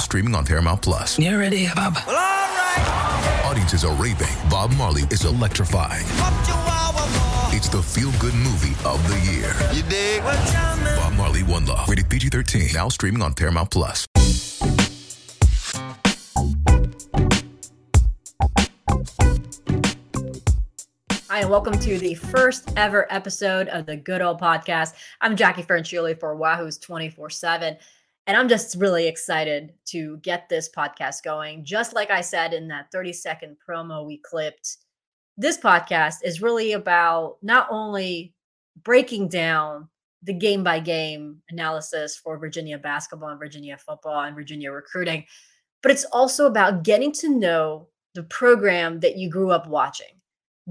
streaming on Paramount Plus. You ready, Bob? Well, all right. Audiences are raving. Bob Marley is electrifying. Up to our It's the feel-good movie of the year. You dig? Bob Marley, One Love. Rated PG-13. Now streaming on Paramount Plus. Hi, and welcome to the first ever episode of the Good Ole Podcast. I'm Jacquie Franciulli for Wahoo's 24 7. And I'm just really excited to get this podcast going. Just like I said in that 30 second promo we clipped, this podcast is really about not only breaking down the game by game analysis for Virginia basketball and Virginia football and Virginia recruiting, but it's also about getting to know the program that you grew up watching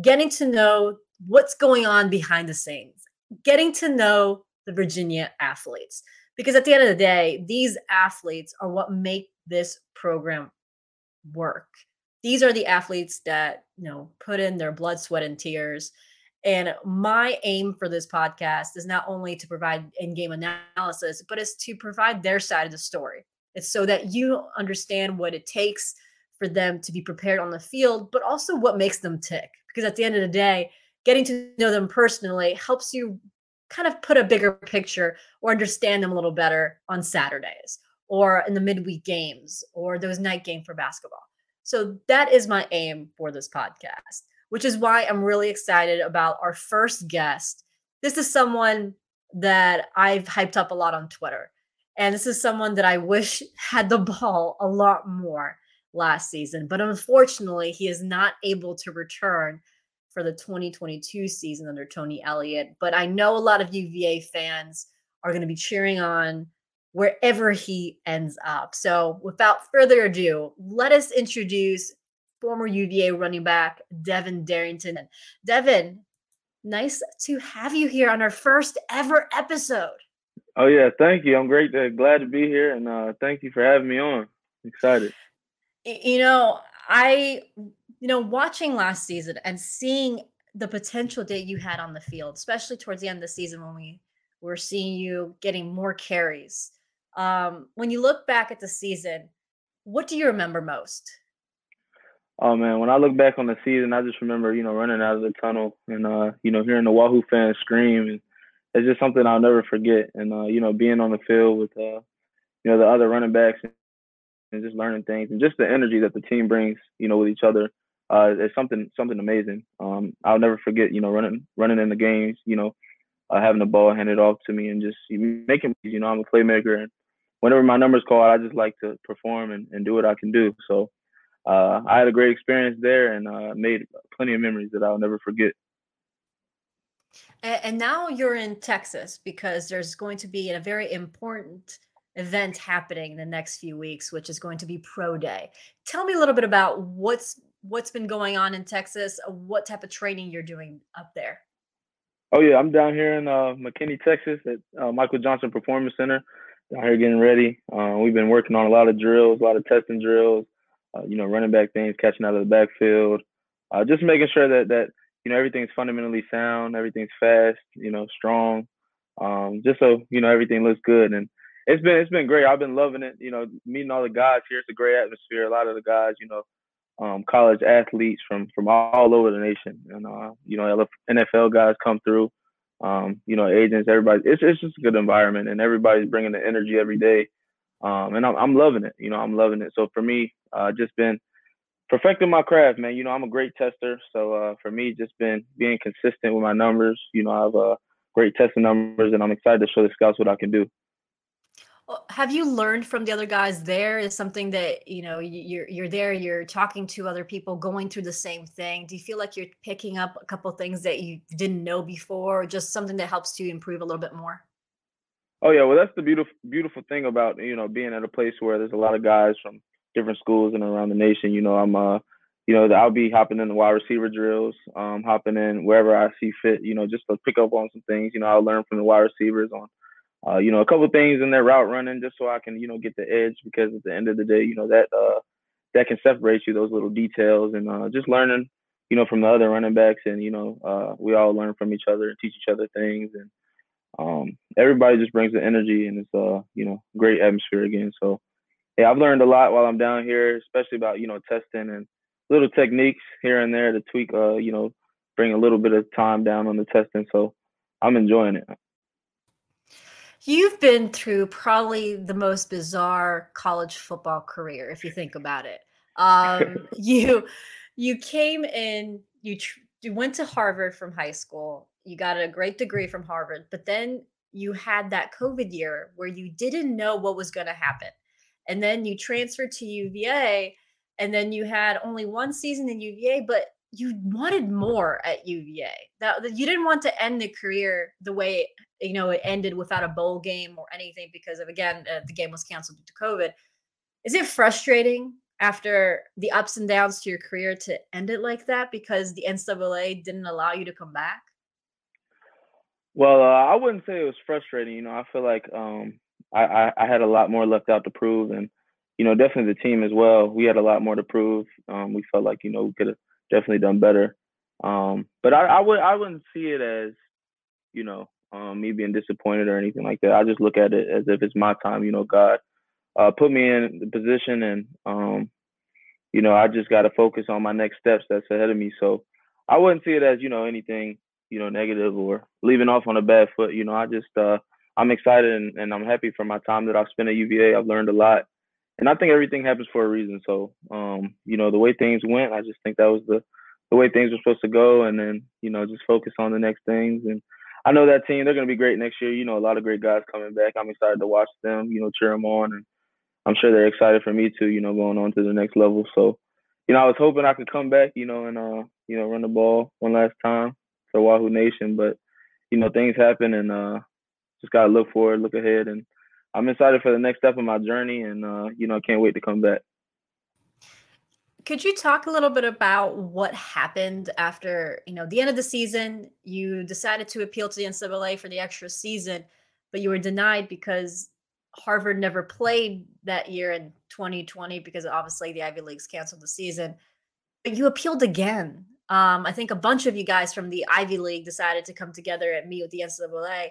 getting to know what's going on behind the scenes, getting to know the Virginia athletes. Because at the end of the day, these athletes are what make this program work. These are the athletes that, you know, put in their blood, sweat, and tears. And my aim for this podcast is not only to provide in-game analysis, but is to provide their side of the story. It's so that you understand what it takes for them to be prepared on the field, but also what makes them tick because at the end of the day, getting to know them personally helps you kind of put a bigger picture or understand them a little better on Saturdays or in the midweek games or those night game for basketball. So that is my aim for this podcast, which is why I'm really excited about our first guest. This is someone that I've hyped up a lot on Twitter. And this is someone that I wish had the ball a lot more last season. But unfortunately, he is not able to return for the 2022 season under Tony Elliott. But I know a lot of UVA fans are going to be cheering on wherever he ends up. So without further ado, let us introduce former UVA running back Devin Darrington. Devin, nice to have you here on our first ever episode. Oh yeah, thank you. I'm great to glad to be here and uh, thank you for having me on. Excited you know, I, you know, watching last season and seeing the potential that you had on the field, especially towards the end of the season when we were seeing you getting more carries. Um, when you look back at the season, what do you remember most? Oh man, when I look back on the season, I just remember, you know, running out of the tunnel and uh, you know, hearing the Wahoo fans scream and it's just something I'll never forget. And uh, you know, being on the field with uh, you know, the other running backs and just learning things and just the energy that the team brings, you know, with each other. Uh, it's something something amazing. Um, I'll never forget, you know, running running in the games, you know, uh, having the ball handed off to me and just making, you know, I'm a playmaker and whenever my number's called, I just like to perform and, and do what I can do. So uh, I had a great experience there and uh, made plenty of memories that I'll never forget. And now you're in Texas because there's going to be a very important event happening in the next few weeks, which is going to be Pro Day. Tell me a little bit about what's what's been going on in Texas, uh, what type of training you're doing up there. Oh yeah, I'm down here in uh, McKinney, Texas, at uh, Michael Johnson Performance Center. Down here getting ready. Uh, we've been working on a lot of drills, a lot of testing drills. Uh, you know, running back things, catching out of the backfield, uh, just making sure that that you know everything's fundamentally sound, everything's fast, you know, strong, um, just so you know everything looks good. And it's been it's been great. I've been loving it. You know, meeting all the guys here. It's a great atmosphere. A lot of the guys, you know, um, college athletes from from all over the nation, and uh, you know, NFL guys come through. Um, you know, agents, everybody. It's it's just a good environment, and everybody's bringing the energy every day. Um, and I'm I'm loving it. You know, I'm loving it. So for me, uh, just been perfecting my craft, man. You know, I'm a great tester. So uh, for me, just been being consistent with my numbers. You know, I have uh, great testing numbers, and I'm excited to show the scouts what I can do have you learned from the other guys there? Is something that you know you're you're there you're talking to other people going through the same thing. Do you feel like you're picking up a couple things that you didn't know before or just something that helps you improve a little bit more? Oh yeah well that's the beautiful beautiful thing about you know being at a place where there's a lot of guys from different schools and around the nation. You know i'm uh you know i'll be hopping in the wide receiver drills um hopping in wherever i see fit you know just to pick up on some things. You know i'll learn from the wide receivers on uh, you know, a couple things in their route running just so I can, you know, get the edge because at the end of the day, you know, that uh that can separate you, those little details and uh just learning, you know, from the other running backs and, you know, uh we all learn from each other and teach each other things and um everybody just brings the energy and it's uh, you know, great atmosphere again. So yeah, I've learned a lot while I'm down here, especially about you know testing and little techniques here and there to tweak. Uh, you know, bring a little bit of time down on the testing. So I'm enjoying it. You've been through probably the most bizarre college football career, if you think about it. Um, you you came in, you tr- you went to Harvard from high school. You got a great degree from Harvard, but then you had that COVID year where you didn't know what was going to happen. And then you transferred to UVA, and then you had only one season in UVA, but you wanted more at UVA. That, you didn't want to end the career the way you know it ended without a bowl game or anything because of again uh, the game was canceled due to COVID. Is it frustrating after the ups and downs to your career to end it like that because the NCAA didn't allow you to come back? Well, uh, I wouldn't say it was frustrating. You know, I feel like um, I, I, I had a lot more left out to prove, and you know, definitely the team as well. We had a lot more to prove. Um, we felt like you know we could have definitely done better. Um, but I, I would I wouldn't see it as you know um, me being disappointed or anything like that. I just look at it as if it's my time. You know, God uh, put me in the position, and um, you know, I just got to focus on my next steps that's ahead of me. So I wouldn't see it as you know anything you know negative or leaving off on a bad foot. You know, I just uh, I'm excited and, and I'm happy for my time that I've spent at UVA. I've learned a lot, and I think everything happens for a reason. So um, you know, the way things went, I just think that was the the way things were supposed to go, and then you know, just focus on the next things and. I know that team; they're going to be great next year. You know, a lot of great guys coming back. I'm excited to watch them. You know, cheer them on, and I'm sure they're excited for me too. You know, going on to the next level. So, you know, I was hoping I could come back. You know, and uh, you know, run the ball one last time for Wahoo Nation. But you know, things happen, and uh, just gotta look forward, look ahead, and I'm excited for the next step of my journey. And uh, you know, I can't wait to come back. Could you talk a little bit about what happened after you know the end of the season? You decided to appeal to the NCAA for the extra season, but you were denied because Harvard never played that year in 2020 because obviously the Ivy Leagues canceled the season. But you appealed again. Um, I think a bunch of you guys from the Ivy League decided to come together and meet with the NCAA.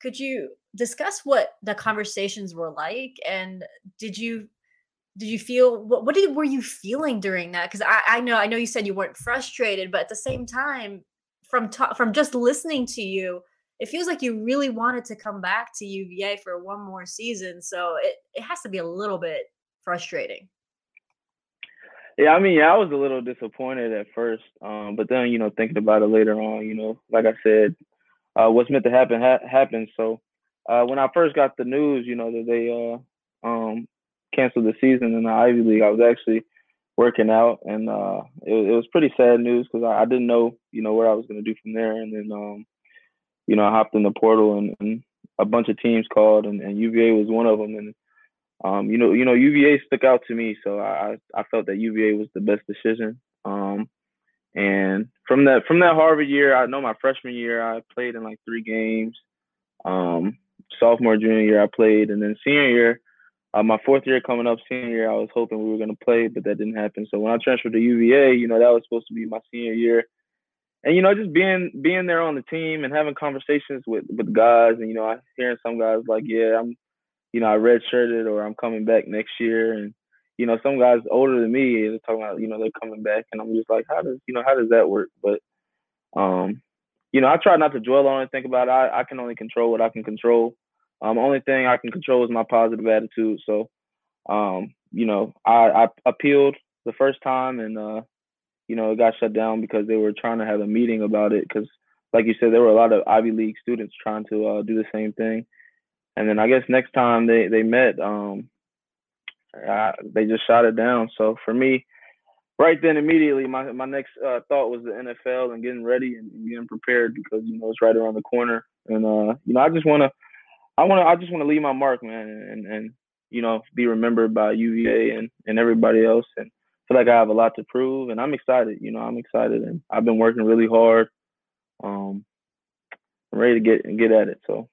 Could you discuss what the conversations were like, and did you did you feel what, what did, were you feeling during that? Because I, I know I know you said you weren't frustrated, but at the same time, from ta- from just listening to you, it feels like you really wanted to come back to UVA for one more season. So it, it has to be a little bit frustrating. Yeah, I mean, yeah, I was a little disappointed at first, um, but then you know, thinking about it later on, you know, like I said, uh, what's meant to happen ha- happened. So uh, when I first got the news, you know, that they uh, um, canceled the season in the Ivy League, I was actually working out, and uh, it, it was pretty sad news because I, I, didn't know, you know, what I was going to do from there, and then um, you know, I hopped in the portal and, and a bunch of teams called and, and, UVA was one of them. And, um, you know, you know, UVA stuck out to me. So I, I felt that UVA was the best decision. Um, and from that, from that Harvard year, I know my freshman year, I played in like three games. Um, sophomore, junior year, I played. And then senior year, uh, my fourth year coming up, senior year, I was hoping we were to play, but that didn't happen. So when I transferred to UVA, you know, that was supposed to be my senior year and you know, just being being there on the team and having conversations with with guys, and you know, I hearing some guys like, yeah, I'm, you know, I redshirted or I'm coming back next year, and you know, some guys older than me, they're talking about, you know, they're coming back, and I'm just like, how does, you know, how does that work? But, um, you know, I try not to dwell on it, think about it. I, I can only control what I can control. Um, only thing I can control is my positive attitude. So, um, you know, I, I appealed the first time, and uh, you know, it got shut down because they were trying to have a meeting about it. Because, like you said, there were a lot of Ivy League students trying to uh, do the same thing. And then I guess next time they they met, um, I, they just shot it down. So for me, right then immediately, my my next uh, thought was the NFL and getting ready and, getting prepared because you know it's right around the corner. And uh, you know, I just want to, I want to, I just want to leave my mark, man, and and you know, be remembered by UVA and and everybody else. And feel like I have a lot to prove, and I'm excited. You know, I'm excited, and I've been working really hard. Um, I'm ready to get and get at it. So,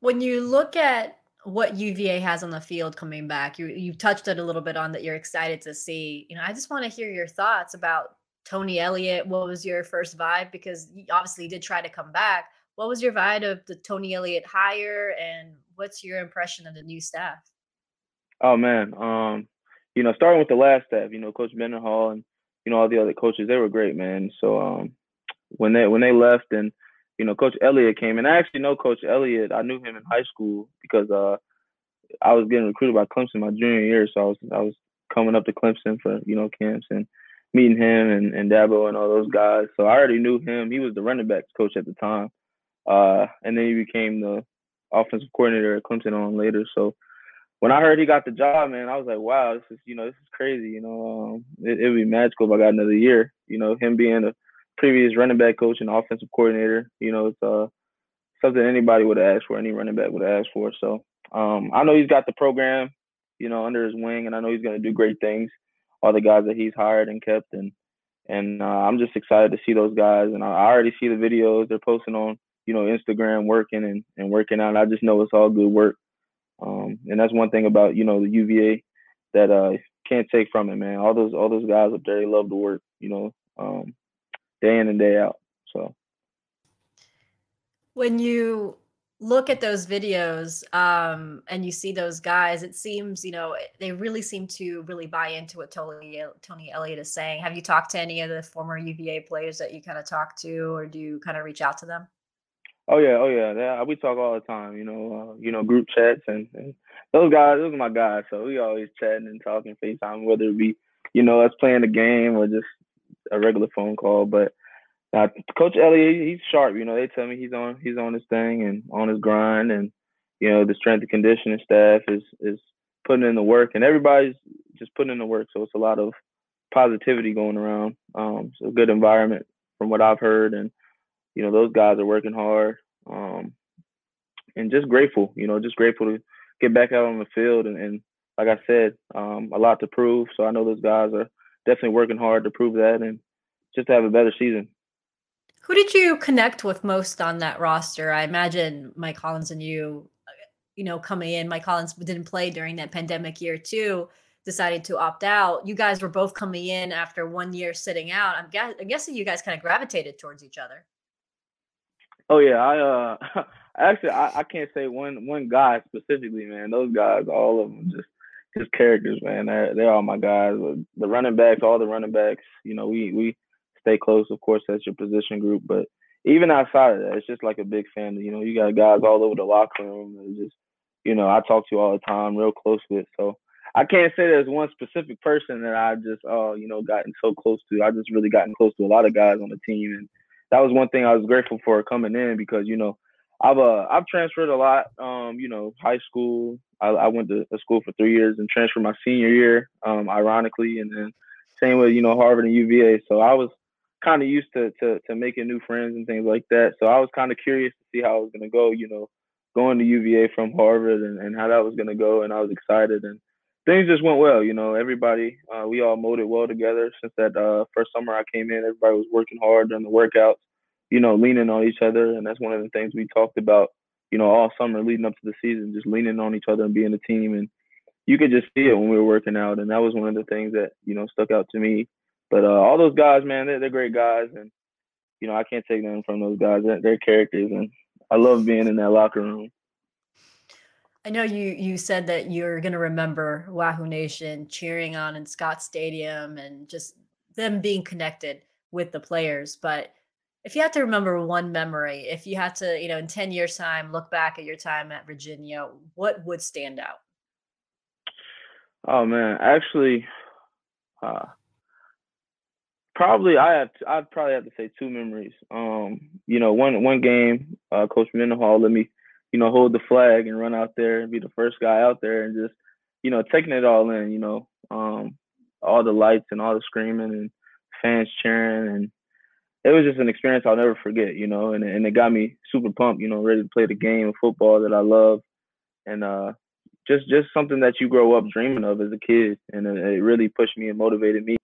when you look at what UVA has on the field coming back, you you touched it a little bit on that. You're excited to see. You know, I just want to hear your thoughts about Tony Elliott. What was your first vibe? Because you obviously did try to come back. What was your vibe of the Tony Elliott hire, and what's your impression of the new staff? Oh man, um, you know, starting with the last staff, you know, Coach Mendenhall and you know all the other coaches, they were great, man. So um, when they when they left and you know Coach Elliott came, and I actually know Coach Elliott. I knew him in high school because uh, I was getting recruited by Clemson my junior year, so I was I was coming up to Clemson for you know camps and meeting him and, and Dabo and all those guys. So I already knew him. He was the running backs coach at the time. Uh, and then he became the offensive coordinator at Clemson on later. So when I heard he got the job, man, I was like, wow, this is, you know, this is crazy. You know, um, it, would be magical if I got another year. You know, him being a previous running back coach and offensive coordinator, you know, it's uh, something anybody would asked for, any running back would asked for. So um, I know he's got the program, you know, under his wing, and I know he's going to do great things all the guys that he's hired and kept, and and uh, I'm just excited to see those guys. And I, I already see the videos they're posting on you know Instagram, working and and working out. I just know it's all good work. Um, and that's one thing about you know the UVA that uh can't take from it, man. All those all those guys up there, they love to work, you know, um, day in and day out. So when you look at those videos um, and you see those guys, it seems, you know, they really seem to really buy into what Tony, Tony Elliott is saying. Have you talked to any of the former UVA players that you kind of talk to, or do you kind of reach out to them? Oh yeah, oh yeah, yeah. We talk all the time, you know, uh, you know, group chats and, and those guys. Those are my guys, so we always chatting and talking FaceTime, whether it be, you know, us playing the game or just a regular phone call. But now, Coach Elliott, he's sharp. You know, they tell me he's on he's on his thing and on his grind, and you know the strength and conditioning staff is is putting in the work, and everybody's just putting in the work. So it's a lot of positivity going around. Um, it's a good environment from what I've heard, and you know those guys are working hard, um, and just grateful. You know, just grateful to get back out on the field, and, and like I said, um, a lot to prove. So I know those guys are definitely working hard to prove that, and just to have a better season. Who did you connect with most on that roster? I imagine Mike Collins and you, you know, coming in. Mike Collins didn't play during that pandemic year too. Decided to opt out. You guys were both coming in after one year sitting out. I'm, guess, I'm guessing you guys kind of gravitated towards each other. Oh yeah, I uh actually I, I can't say one one guy specifically, man. Those guys, all of them, just just characters, man. They're they're all my guys. The running backs, all the running backs. You know, we we stay close, of course, that's your position group. But even outside of that, it's just like a big family. You know, you got guys all over the locker room and just, you know, I talk to all the time, real close with. So I can't say there's one specific person that I just, uh, you know, gotten so close to. I just really gotten close to a lot of guys on the team, and that was one thing I was grateful for coming in because you know. I've uh I've transferred a lot. Um, you know, high school. I, I went to a school for three years and transferred my senior year. Um, ironically, and then same with you know Harvard and UVA. So I was kind of used to, to to making new friends and things like that. So I was kind of curious to see how it was gonna go. You know, going to UVA from Harvard and, and how that was gonna go, and I was excited and things just went well. You know, everybody uh, we all molded well together since that uh, first summer I came in. Everybody was working hard during the workouts. You know, leaning on each other, and that's one of the things we talked about. You know, all summer leading up to the season, just leaning on each other and being a team and you could just see it when we were working out, and that was one of the things that you know stuck out to me but uh, all those guys, man, they're, they're great guys, and you know I can't take nothing from those guys. They're, they're characters, and I love being in that locker room. I know you you said that you're going to remember Wahoo Nation cheering on in Scott Stadium and just them being connected with the players. But if you had to remember one memory, if you had to, you know, in 10 years' time, look back at your time at Virginia, what would stand out? Oh man, actually, uh, Probably, I have. I'd probably have to say two memories. Um, you know, one one game, uh, Coach Mendenhall let me, you know, hold the flag and run out there and be the first guy out there and just, you know, taking it all in. You know, um, all the lights and all the screaming and fans cheering and it was just an experience I'll never forget. You know, and and it got me super pumped. You know, ready to play the game of football that I love, and uh, just just something that you grow up dreaming of as a kid, and it, it really pushed me and motivated me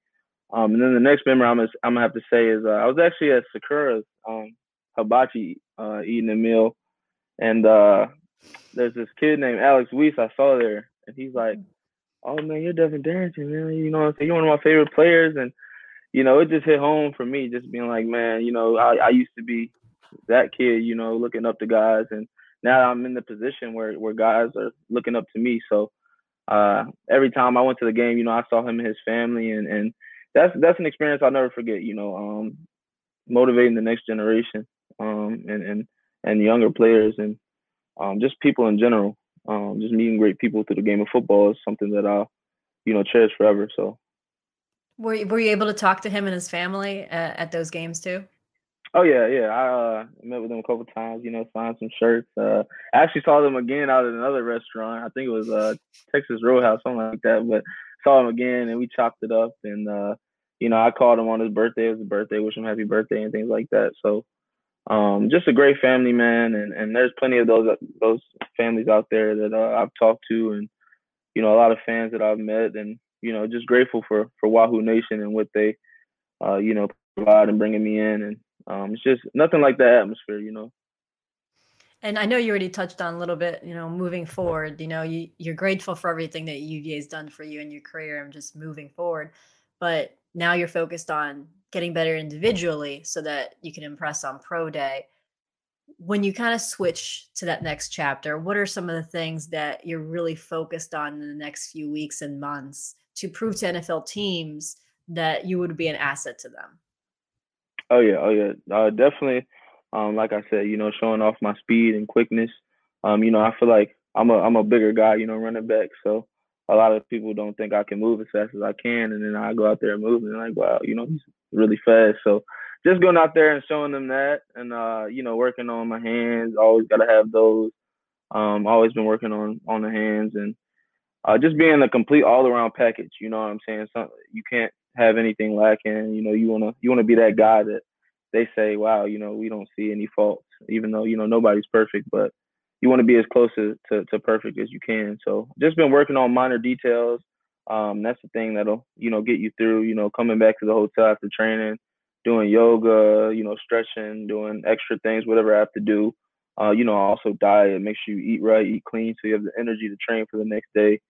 um, and then the next memory I'm gonna, I'm gonna have to say is uh, I was actually at Sakura's um, hibachi uh, eating a meal, and uh, there's this kid named Alex Weiss I saw there, and he's like, "Oh man, you're Devin Darrington, man. You know what I'm saying? You're one of my favorite players." And you know, it just hit home for me, just being like, man, you know, I, I used to be that kid, you know, looking up to guys, and now I'm in the position where where guys are looking up to me. So uh, every time I went to the game, you know, I saw him and his family, and and that's that's an experience I'll never forget. You know, um, motivating the next generation, um, and and and younger players, and um, just people in general. Um, just meeting great people through the game of football is something that I'll, you know, cherish forever. So. Were you, were you able to talk to him and his family at, at those games too? Oh yeah, yeah. I uh, met with them a couple times. You know, signed some shirts. Uh, I actually saw them again out at another restaurant. I think it was uh, Texas Roadhouse, something like that. But saw him again, and we chopped it up. And uh, you know, I called him on his birthday. It was birthday, wish him happy birthday, and things like that. So, um, just a great family man. And and there's plenty of those those families out there that uh, I've talked to, and you know, a lot of fans that I've met, and you know, just grateful for for Wahoo Nation and what they, uh, you know, provide and bringing me in and um, it's just nothing like that atmosphere, you know. And I know you already touched on a little bit, you know, moving forward, you know, you, you're grateful for everything that UVA has done for you in your career and just moving forward. But now you're focused on getting better individually so that you can impress on pro day. When you kind of switch to that next chapter, what are some of the things that you're really focused on in the next few weeks and months to prove to NFL teams that you would be an asset to them? Oh yeah, oh yeah, uh, definitely. Um, like I said, you know, showing off my speed and quickness. Um, you know, I feel like I'm a I'm a bigger guy, you know, running back. So a lot of people don't think I can move as fast as I can, and then I go out there and move, and go out, you know, he's really fast. So just going out there and showing them that, and uh, you know, working on my hands. Always got to have those. Um, always been working on on the hands and uh, just being a complete all around package. You know what I'm saying? So you can't have anything lacking. You know, you wanna you wanna be that guy that they say, wow, you know, we don't see any faults, even though you know nobody's perfect, but you want to be as close to, to, to perfect as you can. So just been working on minor details. Um, that's the thing that'll you know get you through. You know, coming back to the hotel after training, doing yoga, you know, stretching, doing extra things, whatever I have to do. Uh, you know, also diet, make sure you eat right, eat clean, so you have the energy to train for the next day.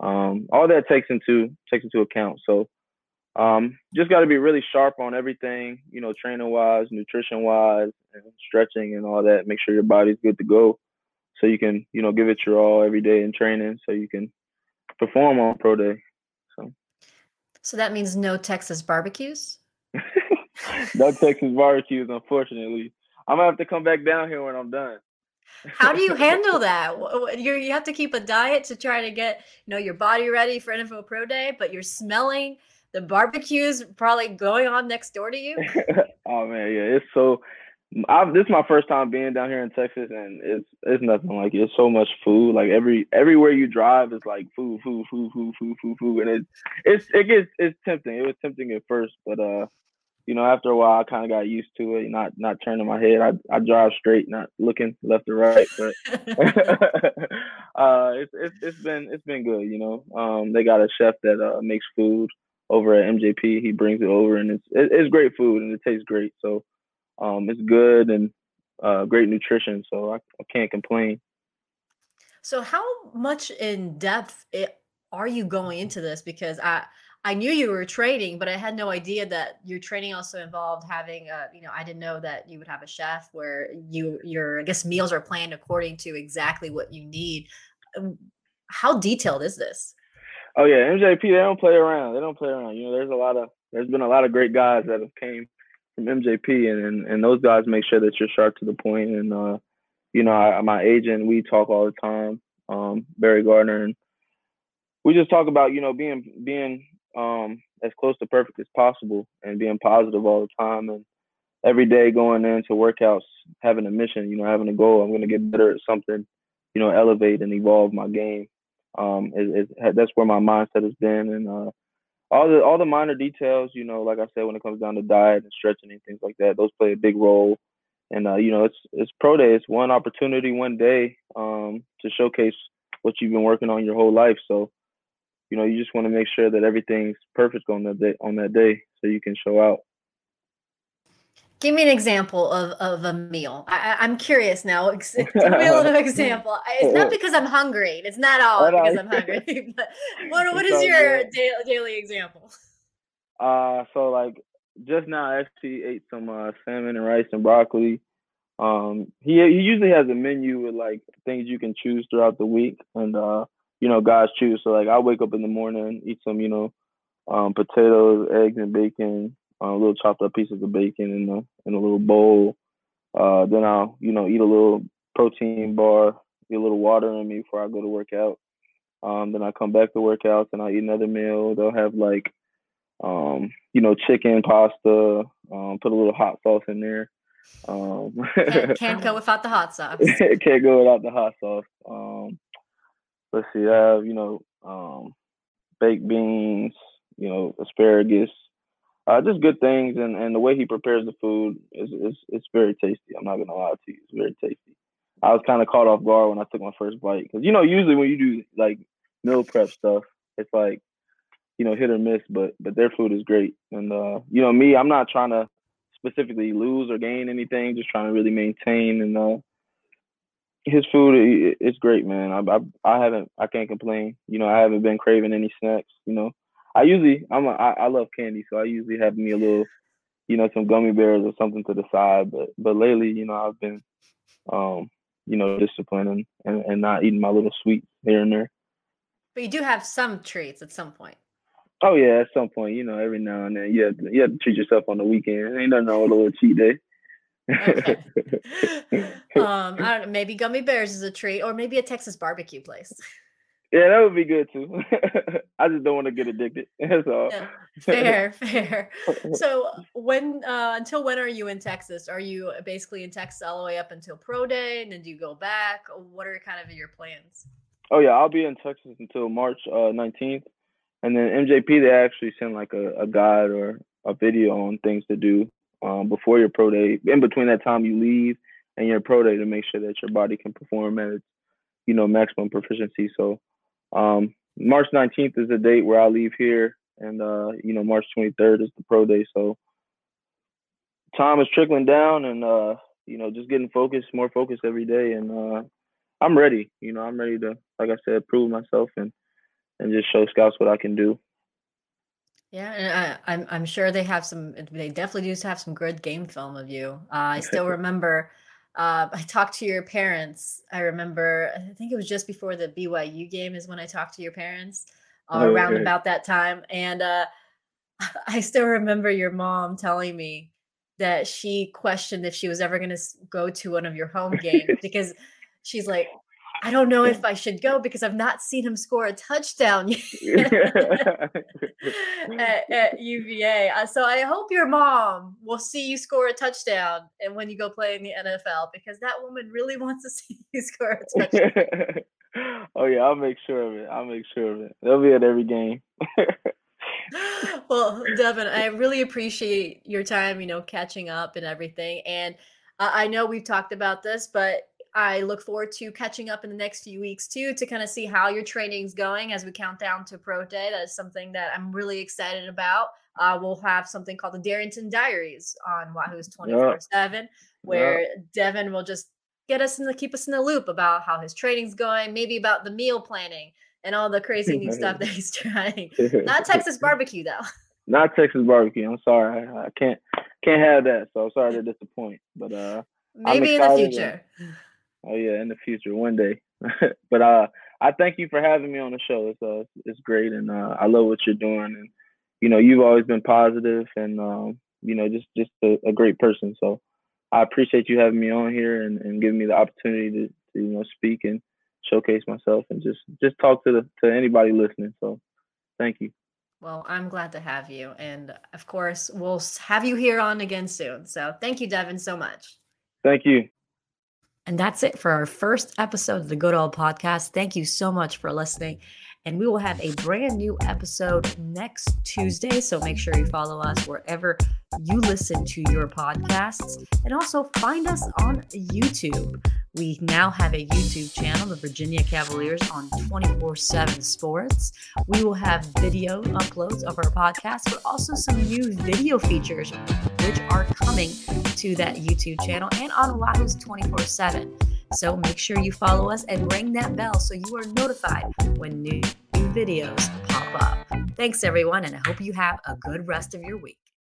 Um, all that takes into takes into account. So um, just got to be really sharp on everything, you know, training wise, nutrition wise, and stretching and all that. Make sure your body's good to go, so you can, you know, give it your all every day in training, so you can perform on pro day. So, so that means no Texas barbecues. no Texas barbecues, unfortunately. I'm gonna have to come back down here when I'm done. How do you handle that? You you have to keep a diet to try to get you know your body ready for NFL Pro Day, but you're smelling the barbecue's probably going on next door to you. oh man, yeah, it's so. I've, this is my first time being down here in Texas, and it's it's nothing like it. It's so much food. Like every everywhere you drive is like food, food, food, food, food, food, food, and it it's it gets it's tempting. It was tempting at first, but uh, you know, after a while, I kind of got used to it. Not not turning my head. I I drive straight, not looking left or right. But uh, it's it's it's been it's been good. You know, um, they got a chef that uh makes food over at MJP. He brings it over, and it's it's great food and it tastes great. So um, it's good and uh, great nutrition. So I, I can't complain. So how much in depth it, are you going into this? Because I I knew you were training, but I had no idea that your training also involved having a, you know, I didn't know that you would have a chef where you your I guess meals are planned according to exactly what you need. Um, how detailed is this? Oh yeah, MJP they don't play around. They don't play around. You know, there's a lot of there's been a lot of great guys that have came from MJP, and and, and those guys make sure that you're sharp to the point. And uh, you know, I, my agent, we talk all the time, um, Barry Gardner, and we just talk about you know being being um, as close to perfect as possible and being positive all the time and every day going into workouts having a mission you know having a goal i'm going to get better at something you know elevate and evolve my game um, is, is that's where my mindset has been, and uh, all the all the minor details, you know, like I said, when it comes down to diet and stretching and things like that, those play a big role. And uh, you know, it's it's pro day. It's one opportunity, one day um, to showcase what you've been working on your whole life. So, you know, you just want to make sure that everything's perfect on that day on that day, so you can show out. Give me an example of, of a meal. I, am curious now. Give me a little example. It's not because I'm hungry. It's not all because I'm hungry. But what, what is your daily, daily example? Uh, so like just now, I actually ate some uh, salmon and rice and broccoli. Um, he he usually has a menu with like things you can choose throughout the week, and uh, you know guys choose. So like I wake up in the morning, eat some you know um, potatoes, eggs, and bacon, uh, little chopped up pieces of bacon in a in a little bowl. Uh, then I'll you know eat a little protein bar, get a little water in me before I go to work out. Um, then I come back to work out and I eat another meal. They'll have like um, you know chicken, pasta, um, put a little hot sauce in there. Um, Can't, can't go without the hot sauce. can't go without the hot sauce. Um, let's see, I have you know um, baked beans, you know asparagus, uh, just good things, and, and the way he prepares the food is is it's very tasty. I'm not gonna lie to you, it's very tasty. I was kind of caught off guard when I took my first bite because you know usually when you do like meal prep stuff, it's like you know hit or miss, but but their food is great, and uh, you know me, I'm not trying to specifically lose or gain anything, just trying to really maintain and uh, his food is great, man. I, I I haven't I can't complain. You know, I haven't been craving any snacks. You know, I usually I'm a, I, I love candy, so I usually have me a little, you know, some gummy bears or something to the side. But but lately, you know, I've been, um, you know, disciplined and, and, and not eating my little sweets here and there. But you do have some treats at some point. Oh yeah, at some point, you know, every now and then, you have to, you have to treat yourself on the weekend. Ain't nothing wrong with a little cheat day. Okay. um, I don't know. Maybe gummy bears is a treat, or maybe a Texas barbecue place. yeah, that would be good too. I just don't want to get addicted. That's all. Yeah, fair, fair. So when uh, until when are you in Texas? Are you basically in Texas all the way up until pro day, and then do you go back? What are kind of your plans? Oh yeah, I'll be in Texas until March uh, 19th, and then MJP they actually send like a, a guide or a video on things to do um, before your pro day. In between that time you leave and your pro day to make sure that your body can perform at its you know maximum proficiency. So um, March 19th is the date where I leave here, and uh, you know March 23rd is the pro day. So time is trickling down, and uh, you know just getting focused, more focused every day, and uh, I'm ready. You know I'm ready to, like I said, prove myself and and just show scouts what I can do. Yeah, and I, I'm I'm sure they have some. They definitely do have some good game film of you. Uh, I still remember. Uh, I talked to your parents. I remember. I think it was just before the BYU game is when I talked to your parents. Uh, Oh, around about that time, and uh, I still remember your mom telling me that she questioned if she was ever going to go to one of your home games because she's like, I don't know if I should go because I've not seen him score a touchdown yet at, at UVA. So I hope your mom will see you score a touchdown and when you go play in the NFL because that woman really wants to see you score a touchdown. oh yeah, I'll make sure of it. I'll make sure of it. They'll be at every game. well, Devin, I really appreciate your time, you know, catching up and everything. And I know we've talked about this, but I look forward to catching up in the next few weeks too to kind of see how your training's going as we count down to pro day. That is something that I'm really excited about. Uh, we'll have something called the Darrington Diaries on Wahoo's 24 7, where Devin will just get us in the keep us in the loop about how his training's going, maybe about the meal planning and all the crazy new stuff that he's trying. Not Texas barbecue though. Not Texas barbecue. I'm sorry. I, I can't can't have that. So I'm sorry to disappoint. But uh Maybe in the excited, future. Oh yeah, in the future, one day. but uh I thank you for having me on the show. It's uh it's great and uh I love what you're doing and you know, you've always been positive and um, you know, just just a, a great person. So I appreciate you having me on here and, and giving me the opportunity to, to you know speak and showcase myself and just just talk to the to anybody listening. So thank you. Well, I'm glad to have you. And of course, we'll have you here on again soon. So thank you, Devin, so much. Thank you. And that's it for our first episode of the Good Ole Podcast. Thank you so much for listening. And we will have a brand new episode next Tuesday. So make sure you follow us wherever you listen to your podcasts. And also find us on YouTube. We now have a YouTube channel, the Virginia Cavaliers, on 24 7 Sports. We will have video uploads of our podcast, but also some new video features which are coming to that YouTube channel and on Wahoo's 24 7. So make sure you follow us and ring that bell so you are notified when new videos pop up. Thanks, everyone, and I hope you have a good rest of your week.